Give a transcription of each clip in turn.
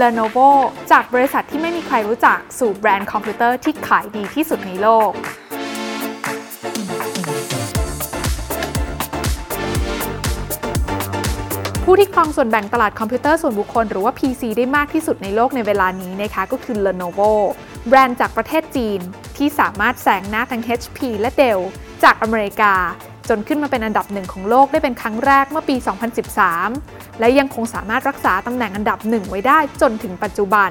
Lenovo จากบริษัทที่ไม่มีใครรู้จักสู่แบรนด์คอมพิวเตอร์ที่ขายดีที่สุดในโลก ผู้ที่ครองส่วนแบ่งตลาดคอมพิวเตอร์ส่วนบุคคลหรือว่า PC ได้มากที่สุดในโลกในเวลานี้นะคะก็คือ Lenovo แบรนด์จากประเทศจีนที่สามารถแซงหน้าทั้ง HP และ Dell จากอเมริกา จนขึ้นมาเป็นอันดับหนึ่งของโลกได้เป็นครั้งแรกเมื่อปี 2013 และยังคงสามารถรักษาตำแหน่งอันดับหนึ่งไว้ได้จนถึงปัจจุบัน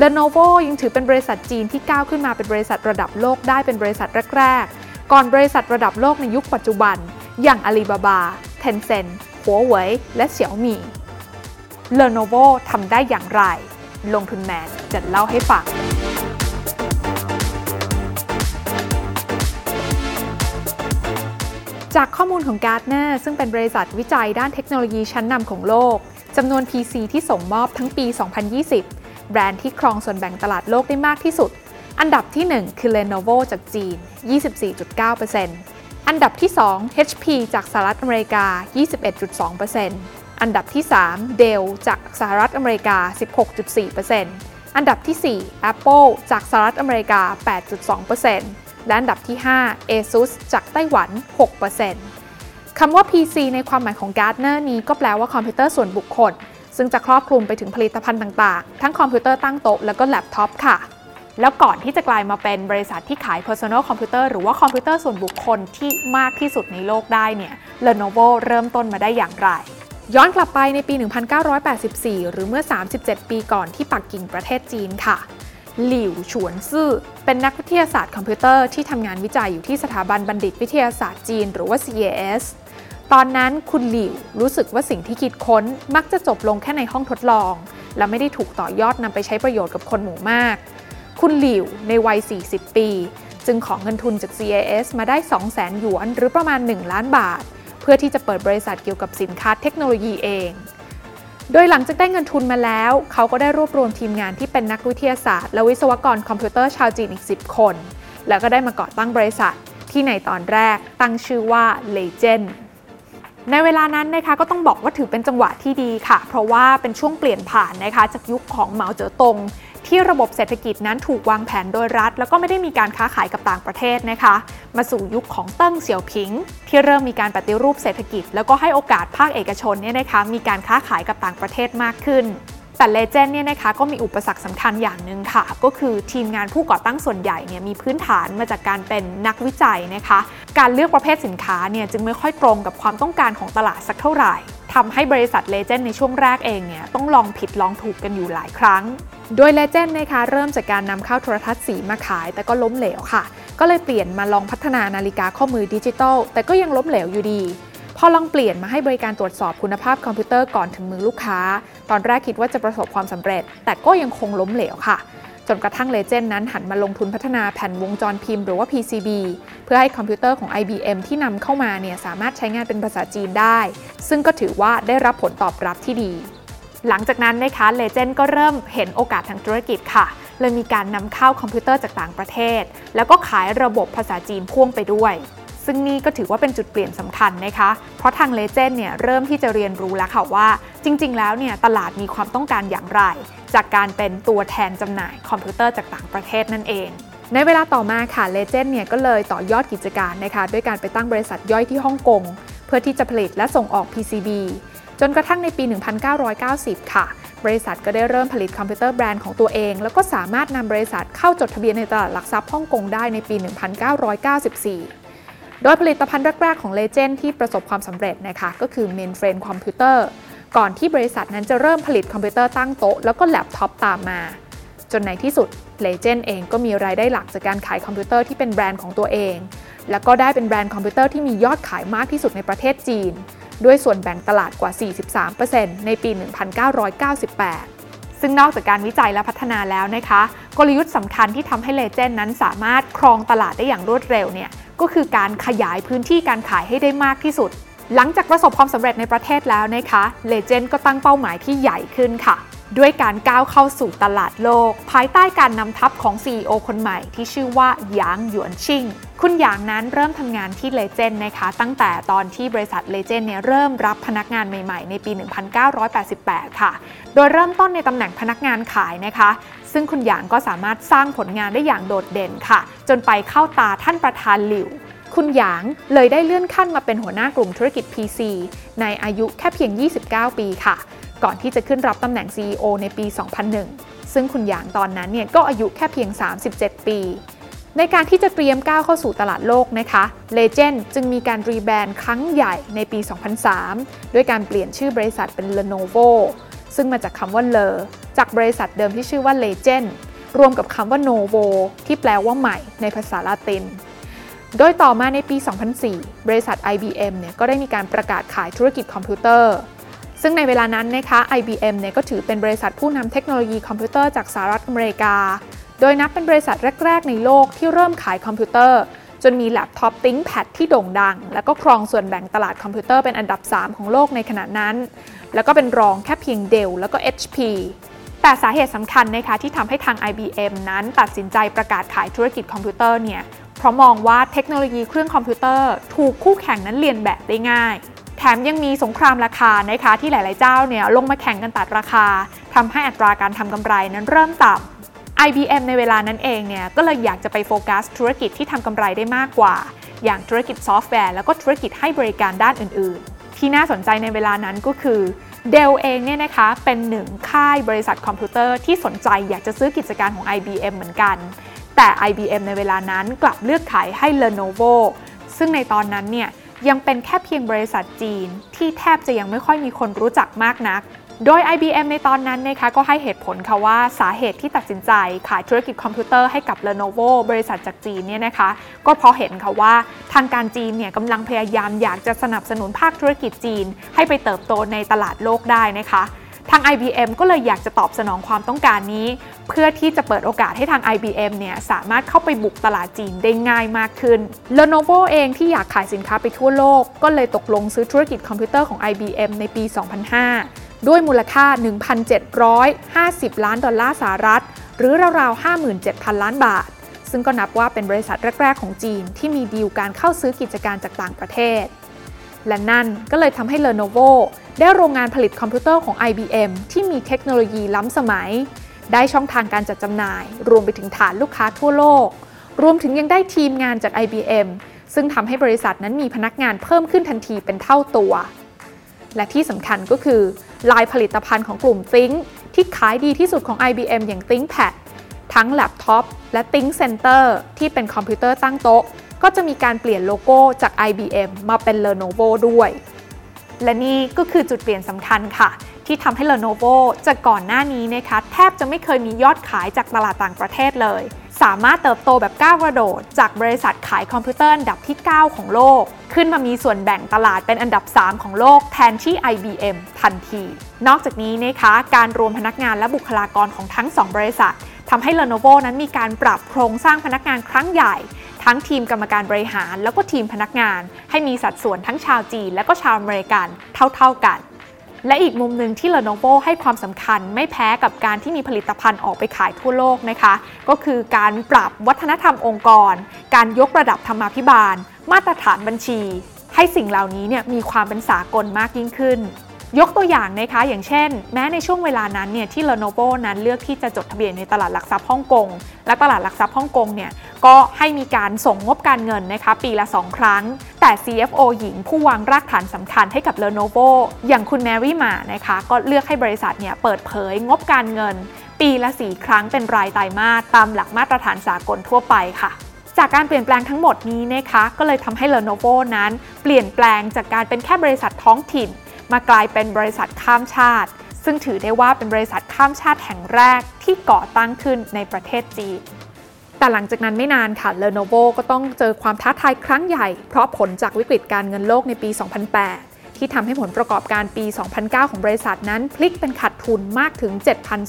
Lenovo ยังถือเป็นบริษัทจีนที่ก้าวขึ้นมาเป็นบริษัทระดับโลกได้เป็นบริษัทแรกๆ ก่อนบริษัทระดับโลกในยุคปัจจุบัน อย่าง Alibaba, Tencent, Huawei และ Xiaomi Lenovo ทำได้อย่างไร ลงทุนแมนจะเล่าให้ฟัง จากข้อมูลของ Gartner ซึ่งเป็นบริษัทวิจัยด้านเทคโนโลยีชั้นนำของโลกจำนวน PC ที่ส่งมอบทั้งปี 2020 แบรนด์ที่ครองส่วนแบ่งตลาดโลกได้มากที่สุด อันดับที่ 1 คือ Lenovo จากจีน 24.9%อันดับที่ 2 HP จากสหรัฐอเมริกา 21.2%อันดับที่ 3 Dell จากสหรัฐอเมริกา 16.4%อันดับที่ 4 Apple จากสหรัฐอเมริกา 8.2% และอันดับที่ 5 ASUS จากไต้หวัน 6%คำว่า PC ในความหมายของ Gartner นี้ก็แปลว่าคอมพิวเตอร์ส่วนบุคคล ซึ่งจะครอบคลุมไปถึงผลิตภัณฑ์ต่างๆ ทั้งคอมพิวเตอร์ตั้งโต๊ะแล้วก็แล็ปท็อปค่ะ แล้วก่อนที่จะกลายมาเป็นบริษัทที่ขาย Personal Computer หรือว่าคอมพิวเตอร์ส่วนบุคคลที่มากที่สุดในโลกได้เนี่ย Lenovo เริ่มต้นมาได้อย่างไรย้อนกลับไปในปี 1984 หรือเมื่อ 37 ปีก่อนที่ปักกิ่งประเทศจีนค่ะ หลิวฉวนจื้อ เป็นนักวิทยาศาสตร์คอมพิวเตอร์ที่ทำงานวิจัยอยู่ที่สถาบันบัณฑิตวิทยาศาสตร์จีน หรือว่า CAS ตอนนั้นคุณหลิวรู้สึกว่าสิ่งที่คิดค้นมักจะจบลงแค่ในห้องทดลอง และไม่ได้ถูกต่อยอดนำไปใช้ประโยชน์กับคนหมู่มาก คุณหลิวในวัย 40 ปี จึงขอเงินทุนจาก CAS มาได้ 200,000หยวน หรือประมาณ 1 ล้านบาท เพื่อที่จะเปิดบริษัทเกี่ยวกับสินค้าเทคโนโลยีเอง โดยหลังจากได้เงินทุนมาแล้ว เขาก็ได้รวบรวมทีมงานที่เป็นนักวิทยาศาสตร์และวิศวกรคอมพิวเตอร์ชาวจีนอีก 10 คน แล้วก็ได้มาก่อตั้งบริษัท ที่ในตอนแรกตั้งชื่อว่า Legend ในเวลานั้นนะคะก็ต้องบอกว่าถือเป็นจังหวะที่ดีค่ะ เพราะว่าเป็นช่วงเปลี่ยนผ่านนะคะจากยุคของเหมาเจ๋อตง ที่ระบบเศรษฐกิจนั้นถูกวางแผนโดยรัฐ แล้วก็ไม่ได้มีการค้าขายกับต่างประเทศนะคะ มาสู่ยุคของเติ้งเสี่ยวผิง ที่เริ่มมีการปฏิรูปเศรษฐกิจ แล้วก็ให้โอกาสภาคเอกชนเนี่ยนะคะมีการค้าขายกับต่างประเทศมากขึ้นแต่เลเจนเนี่ยนะคะก็มีอุปสรรคสำคัญอย่างหนึ่งค่ะ ก็คือทีมงานผู้ก่อตั้งส่วนใหญ่เนี่ยมีพื้นฐานมาจากการเป็นนักวิจัยนะคะ การเลือกประเภทสินค้าเนี่ยจึงไม่ค่อยตรงกับความต้องการของตลาดสักเท่าไหร่ทำให้บริษัทเลเจนในช่วงแรกเองเนี่ยต้องลองผิดลองถูกกันอยู่หลายครั้ง โดยเลเจนนะคะเริ่มจากการนำเข้าโทรทัศน์สีมาขาย แต่ก็ล้มเหลวค่ะ ก็เลยเปลี่ยนมาลองพัฒนานาฬิกาข้อมือดิจิตอลแต่ก็ยังล้มเหลวอยู่ดี พอลองเปลี่ยนมาให้บริการตรวจสอบคุณภาพคอมพิวเตอร์ก่อนถึงมือลูกค้า ตอนแรกคิดว่าจะประสบความสำเร็จ แต่ก็ยังคงล้มเหลวค่ะจนกระทั่ง Legend นั้นหันมาลงทุนพัฒนาแผ่นวงจรพิมพ์หรือว่า PCB เพื่อให้คอมพิวเตอร์ของ IBM ที่นำเข้ามาเนี่ยสามารถใช้งานเป็นภาษาจีนได้ ซึ่งก็ถือว่าได้รับผลตอบรับที่ดี หลังจากนั้นนะคะ Legend ก็เริ่มเห็นโอกาสทางธุรกิจค่ะ เลยมีการนำเข้าคอมพิวเตอร์จากต่างประเทศ แล้วก็ขายระบบภาษาจีนพ่วงไปด้วย ซึ่งนี่ก็ถือว่าเป็นจุดเปลี่ยนสำคัญนะคะ เพราะทาง Legend เนี่ยเริ่มที่จะเรียนรู้แล้วค่ะว่า จริง ๆ แล้วเนี่ยตลาดมีความต้องการอย่างไร จากการเป็นตัวแทนจำหน่ายคอมพิวเตอร์จากต่างประเทศนั่นเองในเวลาต่อมาค่ะ Legend เนี่ยก็เลยต่อยอดกิจการนะคะด้วยการไปตั้งบริษัทย่อยที่ฮ่องกง เพื่อที่จะผลิตและส่งออก PCB จนกระทั่งในปี 1990 ค่ะ บริษัทก็ได้เริ่มผลิตคอมพิวเตอร์แบรนด์ของตัวเอง แล้วก็สามารถนำบริษัทเข้าจดทะเบียนในตลาดหลักทรัพย์ฮ่องกงได้ในปี 1994 โดยผลิตภัณฑ์แรก ๆ ของ Legend ที่ประสบความสำเร็จนะคะก็คือ Mainframe Computer ก่อนที่บริษัทนั้นจะเริ่มผลิตคอมพิวเตอร์ตั้งโต๊ะแล้วก็แล็ปท็อปตามมา จนในที่สุด Legend เองก็มีรายได้หลักจากการขายคอมพิวเตอร์ที่เป็นแบรนด์ของตัวเอง แล้วก็ได้เป็นแบรนด์คอมพิวเตอร์ที่มียอดขายมากที่สุดในประเทศจีน ด้วยส่วนแบ่งตลาดกว่า 43%ในปี 1998ซึ่งนอกจากการวิจัยและพัฒนาแล้วนะคะ กลยุทธ์สำคัญที่ทำให้เลเจนนั้นสามารถครองตลาดได้อย่างรวดเร็วเนี่ยก็คือการขยายพื้นที่การขายให้ได้มากที่สุด หลังจากประสบความสำเร็จในประเทศแล้วนะคะเลเจนก็ตั้งเป้าหมายที่ใหญ่ขึ้นค่ะ ด้วยการก้าวเข้าสู่ตลาดโลก ภายใต้การนำทัพของ CEO คนใหม่ที่ชื่อว่าหยางหยวนชิงคุณหยางนั้นเริ่มทำงานที่เลเจนนะคะ ตั้งแต่ตอนที่บริษัทเลเจนเนี่ยเริ่มรับพนักงานใหม่ๆ ในปี 1988 ค่ะ โดยเริ่มต้นในตำแหน่งพนักงานขายนะคะ ซึ่งคุณหยางก็สามารถสร้างผลงานได้อย่างโดดเด่นค่ะ จนไปเข้าตาท่านประธานหลิวคุณหยางเลยได้เลื่อนขั้นมาเป็นหัวหน้ากลุ่มธุรกิจ PC ในอายุแค่เพียง 29 ปีค่ะ ก่อนที่จะขึ้นรับตำแหน่ง CEO ในปี 2001 ซึ่งคุณหยางตอนนั้นเนี่ยก็อายุแค่เพียง 37 ปี ในการที่จะเตรียมก้าวเข้าสู่ตลาดโลกนะคะ Legend จึงมีการ rebrand ครั้งใหญ่ในปี 2003 ด้วยการเปลี่ยนชื่อบริษัทเป็น Lenovo ซึ่งมาจากคำว่า Le จากบริษัทเดิมที่ชื่อว่า Legend รวมกับคำว่า Novo ที่แปลว่าใหม่ในภาษาละติน โดยต่อมาในปี 2004 บริษัท IBM เนี่ยก็ได้มีการประกาศขายธุรกิจคอมพิวเตอร์ ซึ่งในเวลานั้นนะคะ IBM เนี่ยก็ถือเป็นบริษัทผู้นำเทคโนโลยีคอมพิวเตอร์จากสหรัฐอเมริกา โดยนับเป็นบริษัทแรก ๆ ในโลกที่เริ่มขายคอมพิวเตอร์ จนมีแล็ปท็อป ThinkPad ที่โด่งดัง และก็ครองส่วนแบ่งตลาดคอมพิวเตอร์เป็นอันดับ 3 ของโลกในขณะนั้น แล้วก็เป็นรองแค่เพียง Dell แล้วก็ HP แต่สาเหตุสำคัญนะคะที่ทำให้ทาง IBM นั้นตัดสินใจประกาศขายธุรกิจคอมพิวเตอร์เนี่ยเพราะมองว่าเทคโนโลยีเครื่องคอมพิวเตอร์ ถูกคู่แข่งนั้นเลียนแบบได้ง่าย แถมยังมีสงครามราคานะคะที่หลาย ๆ เจ้าเนี่ยลงมาแข่งกันตัดราคาทำให้อัตราการทำกำไรนั้นเริ่มต่ำ IBM ในเวลานั้นเองเนี่ยก็เลยอยากจะไปโฟกัสธุรกิจที่ทำกำไรได้มากกว่า อย่างธุรกิจซอฟต์แวร์แล้วก็ธุรกิจให้บริการด้านอื่น ๆ ที่น่าสนใจในเวลานั้นก็คือ Dell เองเนี่ยนะคะเป็นหนึ่งค่ายบริษัทคอมพิวเตอร์ที่สนใจอยากจะซื้อกิจการของ IBM เหมือนกัน แต่ IBM ในเวลานั้นกลับเลือกขายให้ Lenovo ซึ่งในตอนนั้นเนี่ย ยังเป็นแค่เพียงบริษัทจีน ที่แทบจะยังไม่ค่อยมีคนรู้จักมากนัก โดย IBM ในตอนนั้นนะคะก็ให้เหตุผลค่ะว่าสาเหตุที่ตัดสินใจขายธุรกิจคอมพิวเตอร์ให้กับ Lenovo บริษัทจากจีนเนี่ยนะคะ ก็เพราะเห็นค่ะว่าทางการจีนเนี่ยกำลังพยายามอยากจะสนับสนุนภาคธุรกิจจีน ให้ไปเติบโตในตลาดโลกได้นะคะ ทาง IBM ก็เลยอยากจะตอบสนองความต้องการนี้ เพื่อที่จะเปิดโอกาสให้ทาง IBM เนี่ยสามารถเข้าไปบุกตลาดจีนได้ง่ายมากขึ้น Lenovo เองที่อยากขายสินค้าไปทั่วโลก ก็เลยตกลงซื้อธุรกิจคอมพิวเตอร์ของ IBM ในปี 2005 ด้วยมูลค่า 1,750 ล้านดอลลาร์สหรัฐ หรือราวๆ 57,000 ล้านบาท ซึ่งก็นับว่าเป็นบริษัทแรก ๆ ของจีน ที่มีดีลการเข้าซื้อกิจการจากต่างประเทศ และนั่นก็เลยทำให้ Lenovo ได้โรงงานผลิตคอมพิวเตอร์ของ IBM ที่มีเทคโนโลยีล้ำสมัย ได้ช่องทางการจัดจำหน่าย รวมไปถึงฐานลูกค้าทั่วโลก รวมถึงยังได้ทีมงานจาก IBM ซึ่งทำให้บริษัทนั้นมีพนักงานเพิ่มขึ้นทันทีเป็นเท่าตัว และที่สำคัญก็คือ ลายผลิตภัณฑ์ของกลุ่ม Think ที่ขายดีที่สุดของ IBM อย่าง ThinkPad ทั้งแล็ปท็อปและ ThinkCentre ที่เป็นคอมพิวเตอร์ตั้งโต๊ะ ก็จะมีการเปลี่ยนโลโก้จาก IBM มาเป็น Lenovo ด้วย และนี่ก็คือจุดเปลี่ยนสำคัญค่ะ ที่ทำให้ Lenovo จากก่อนหน้านี้นะคะ แทบจะไม่เคยมียอดขายจากตลาดต่างประเทศเลย สามารถเติบโตแบบก้าวกระโดด จากบริษัทขายคอมพิวเตอร์อันดับที่ 9 ของโลก ขึ้นมามีส่วนแบ่งตลาดเป็นอันดับ 3 ของโลกแทนที่ IBM ทันที นอกจากนี้นะคะการรวมพนักงานและบุคลากรของทั้ง 2 บริษัททำให้ Lenovo นั้นมีการปรับโครงสร้างพนักงานครั้งใหญ่ ทั้งทีมกรรมการบริหาร แล้วก็ทีมพนักงาน ให้มีสัดส่วนทั้งชาวจีน และก็ชาวอเมริกันเท่า ๆกัน และอีกมุมหนึ่งที่ Lenovo ให้ความสำคัญไม่แพ้กับการที่มีผลิตภัณฑ์ออกไปขายทั่วโลกนะคะ ก็คือการปรับวัฒนธรรมองค์กร การยกระดับธรรมาภิบาล มาตรฐานบัญชี ให้สิ่งเหล่านี้เนี่ยมีความเป็นสากลมากยิ่งขึ้น ยกตัวอย่างนะคะอย่างเช่น แม้ในช่วงเวลานั้นเนี่ยที่ Lenovo นั้นเลือกที่จะจดทะเบียนในตลาดหลักทรัพย์ฮ่องกง และตลาดหลักทรัพย์ฮ่องกงเนี่ยก็ให้มีการส่งงบการเงินนะคะปีละ 2 ครั้ง แต่ CFO หญิงผู้วางรากฐานสำคัญให้กับ Lenovo อย่างคุณแมรี่มานะคะก็เลือกให้บริษัทเนี่ยเปิดเผยงบการเงิน ปีละ 4 ครั้งเป็นรายไตรมาสตามหลักมาตรฐานสากลทั่วไปค่ะจากการเปลี่ยนแปลงทั้งหมดนี้นะคะ ก็เลยทำให้ Lenovo นั้น เปลี่ยนแปลงจากการเป็นแค่บริษัทท้องถิ่น มากลายเป็นบริษัทข้ามชาติ ซึ่งถือได้ว่าเป็นบริษัทข้ามชาติแห่งแรกที่ก่อตั้งขึ้นในประเทศจีนแต่หลังจากนั้นไม่นานค่ะ Lenovo ก็ต้องเจอความท้าทายครั้งใหญ่ เพราะผลจากวิกฤตการเงินโลกในปี 2008 ที่ทำให้ผลประกอบการปี 2009 ของบริษัทนั้นพลิกเป็นขาดทุนมากถึง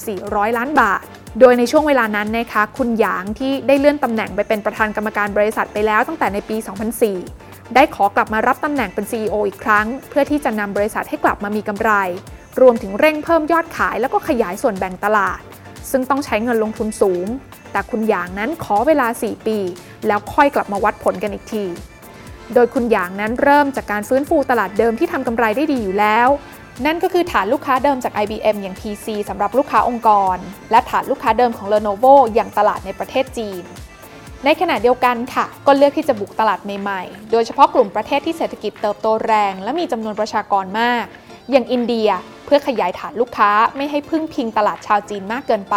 7,400 ล้านบาท โดยในช่วงเวลานั้นนะคะ คุณหยางที่ได้เลื่อนตำแหน่งไปเป็นประธานกรรมการบริษัทไปแล้วตั้งแต่ในปี 2004 ได้ขอกลับมารับตำแหน่งเป็น CEO อีกครั้ง เพื่อที่จะนำบริษัทให้กลับมามีกำไร รวมถึงเร่งเพิ่มยอดขายแล้วก็ขยายส่วนแบ่งตลาด ซึ่งต้องใช้เงินลงทุนสูง แต่คุณหยางนั้นขอเวลา 4 ปี แล้วค่อยกลับมาวัดผลกันอีกที โดยคุณหยางนั้นเริ่มจากการฟื้นฟูตลาดเดิมที่ทำกำไรได้ดีอยู่แล้วนั่นก็คือฐานลูกค้าเดิมจาก IBM อย่าง PC สำหรับลูกค้าองค์กร และฐานลูกค้าเดิมของ Lenovo อย่างตลาดในประเทศจีน ในขณะเดียวกันค่ะ ก็เลือกที่จะบุกตลาดใหม่ๆ โดยเฉพาะกลุ่มประเทศที่เศรษฐกิจเติบโตแรง และมีจำนวนประชากรมาก อย่างอินเดียเพื่อขยายฐานลูกค้าไม่ให้พึ่งพิงตลาดชาวจีนมากเกินไป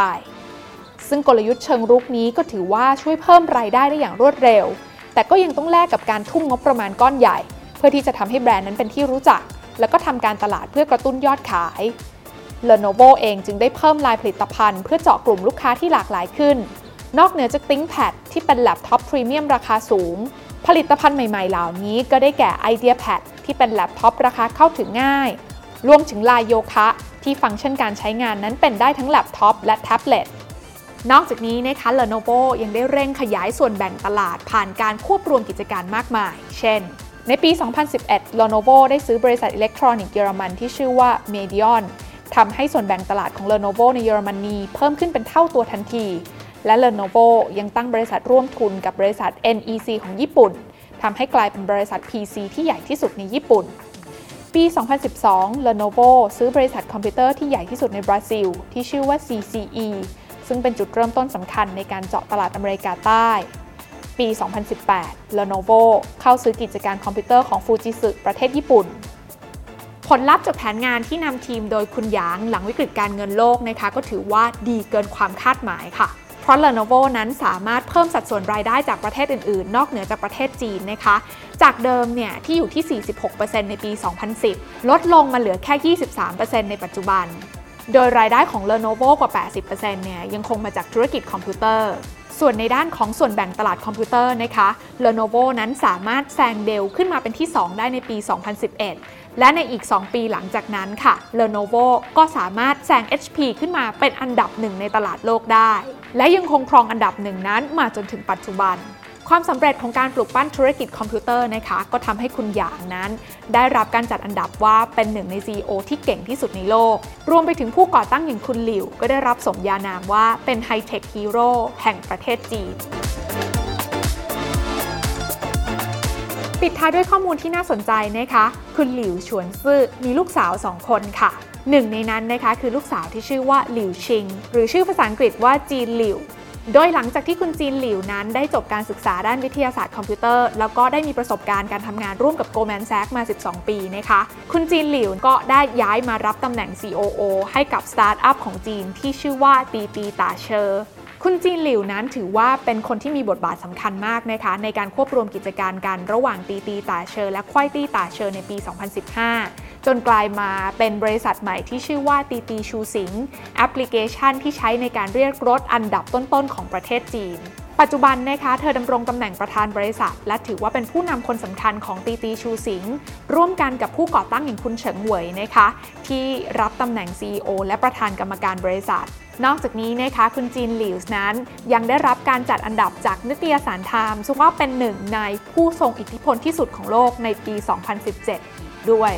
ซึ่งกลยุทธ์เชิงรุกนี้ก็ถือว่าช่วยเพิ่มรายได้ได้อย่างรวดเร็ว แต่ก็ยังต้องแลกกับการทุ่มงบประมาณก้อนใหญ่ เพื่อที่จะทำให้แบรนด์นั้นเป็นที่รู้จัก แล้วก็ทำการตลาดเพื่อกระตุ้นยอดขาย Lenovo เองจึงได้เพิ่มลายผลิตภัณฑ์ เพื่อเจาะกลุ่มลูกค้าที่หลากหลายขึ้น นอกเหนือจาก ThinkPad ที่เป็นแล็ปท็อปพรีเมียมราคาสูง ผลิตภัณฑ์ใหม่ๆ เหล่านี้ก็ได้แก่ IdeaPad ที่เป็นแล็ปท็อปราคาเข้าถึงง่าย รวมถึง line Yoga ที่ฟังก์ชันการใช้งานนั้นเป็นได้ทั้งแล็ปท็อปและแท็บเล็ตนอกจากนี้นะคะ Lenovo ยังได้เร่งขยายส่วนแบ่งตลาดผ่านการควบรวมกิจการมากมาย เช่น ในปี 2011 Lenovo ได้ซื้อบริษัทอิเล็กทรอนิกส์เยอรมันที่ชื่อว่า Medion ทำให้ส่วนแบ่งตลาดของ Lenovo ในเยอรมนีเพิ่มขึ้นเป็นเท่าตัวทันที และ Lenovo ยังตั้งบริษัทร่วมทุนกับบริษัท NEC ของญี่ปุ่นทำให้กลายเป็นบริษัท PC ที่ใหญ่ที่สุดในญี่ปุ่น ปี 2012 Lenovo ซื้อบริษัทคอมพิวเตอร์ที่ใหญ่ที่สุดในบราซิล ที่ชื่อว่า CCE ซึ่งเป็นจุดเริ่มต้นสำคัญในการเจาะตลาดอเมริกาใต้ ปี 2018 Lenovo เข้าซื้อกิจการคอมพิวเตอร์ของ Fujitsu ประเทศญี่ปุ่น ผลลัพธ์จากแผนงานที่นำทีมโดยคุณหยางหลังวิกฤตการเงินโลกนะคะก็ถือว่าดีเกินความคาดหมายค่ะ เพราะ Lenovo นั้นสามารถเพิ่มสัดส่วนรายได้จากประเทศอื่น ๆ นอกเหนือจากประเทศจีนนะคะ จากเดิมเนี่ยที่อยู่ที่ 46%ในปี 2010 ลดลงมาเหลือแค่ 23%ในปัจจุบัน โดยรายได้ของ Lenovo กว่า 80%เนี่ยยังคงมาจากธุรกิจคอมพิวเตอร์ส่วนในด้านของส่วนแบ่งตลาดคอมพิวเตอร์นะคะ Lenovo นั้นสามารถแซง Dell ขึ้นมาเป็นที่ 2 ได้ในปี 2011 และในอีก 2 ปีหลังจากนั้นค่ะ Lenovo ก็สามารถแซง HP ขึ้นมาเป็นอันดับหนึ่งในตลาดโลกได้ และยังคงครองอันดับหนึ่งนั้นมาจนถึงปัจจุบัน ความสำเร็จของการปลูกปั้นธุรกิจคอมพิวเตอร์นะคะ ก็ทำให้คุณหยางนั้น ได้รับการจัดอันดับว่าเป็นหนึ่งใน CEO ที่เก่งที่สุดในโลก รวมไปถึงผู้ก่อตั้งอย่างคุณหลิว ก็ได้รับสมญานามว่าเป็น high-tech hero แห่งประเทศจีนปิดท้ายด้วยข้อมูลที่น่าสนใจนะคะ คุณหลิวฉวนจื้อมีลูกสาว 2 คนค่ะ หนึ่งในนั้นนะคะคือลูกสาวที่ชื่อว่าหลิวชิง หรือชื่อภาษาอังกฤษว่า Jean Liu โดยหลังจากที่คุณ Jean Liu นั้นได้จบการศึกษาด้านวิทยาศาสตร์คอมพิวเตอร์ แล้วก็ได้มีประสบการณ์การทำงานร่วมกับ Goldman Sachs มา 12 ปีนะคะ คุณ Jean Liu ก็ได้ย้ายมารับตำแหน่ง COO ให้กับสตาร์ทอัพของจีนที่ชื่อว่าตีตีต่าเชอคุณ Jean Liu นั้นถือว่าเป็นคนที่มีบทบาทสำคัญมากนะคะ ในการควบรวมกิจการกันระหว่างตีตีตาเชอร์และควายตีตาเชอร์ในปี 2015 จนกลายมาเป็นบริษัทใหม่ที่ชื่อว่าตีตีชูสิงแอปพลิเคชันที่ใช้ในการเรียกรถอันดับต้นๆของประเทศจีนปัจจุบันนะคะเธอดำรงตำแหน่งประธานบริษัท และถือว่าเป็นผู้นำคนสำคัญของตีตีชูสิงร่วมกันกับผู้ก่อตั้งอย่างคุณเฉิงเหวยนะคะ ที่รับตำแหน่ง CEO และประธานกรรมการบริษัท นอกจากนี้นะคะคุณ Jean Liu นั้น ยังได้รับการจัดอันดับจากนิตยสาร Time ซึ่งว่าเป็นหนึ่งในผู้ทรงอิทธิพลที่สุดของโลกในปี 2017 ด้วย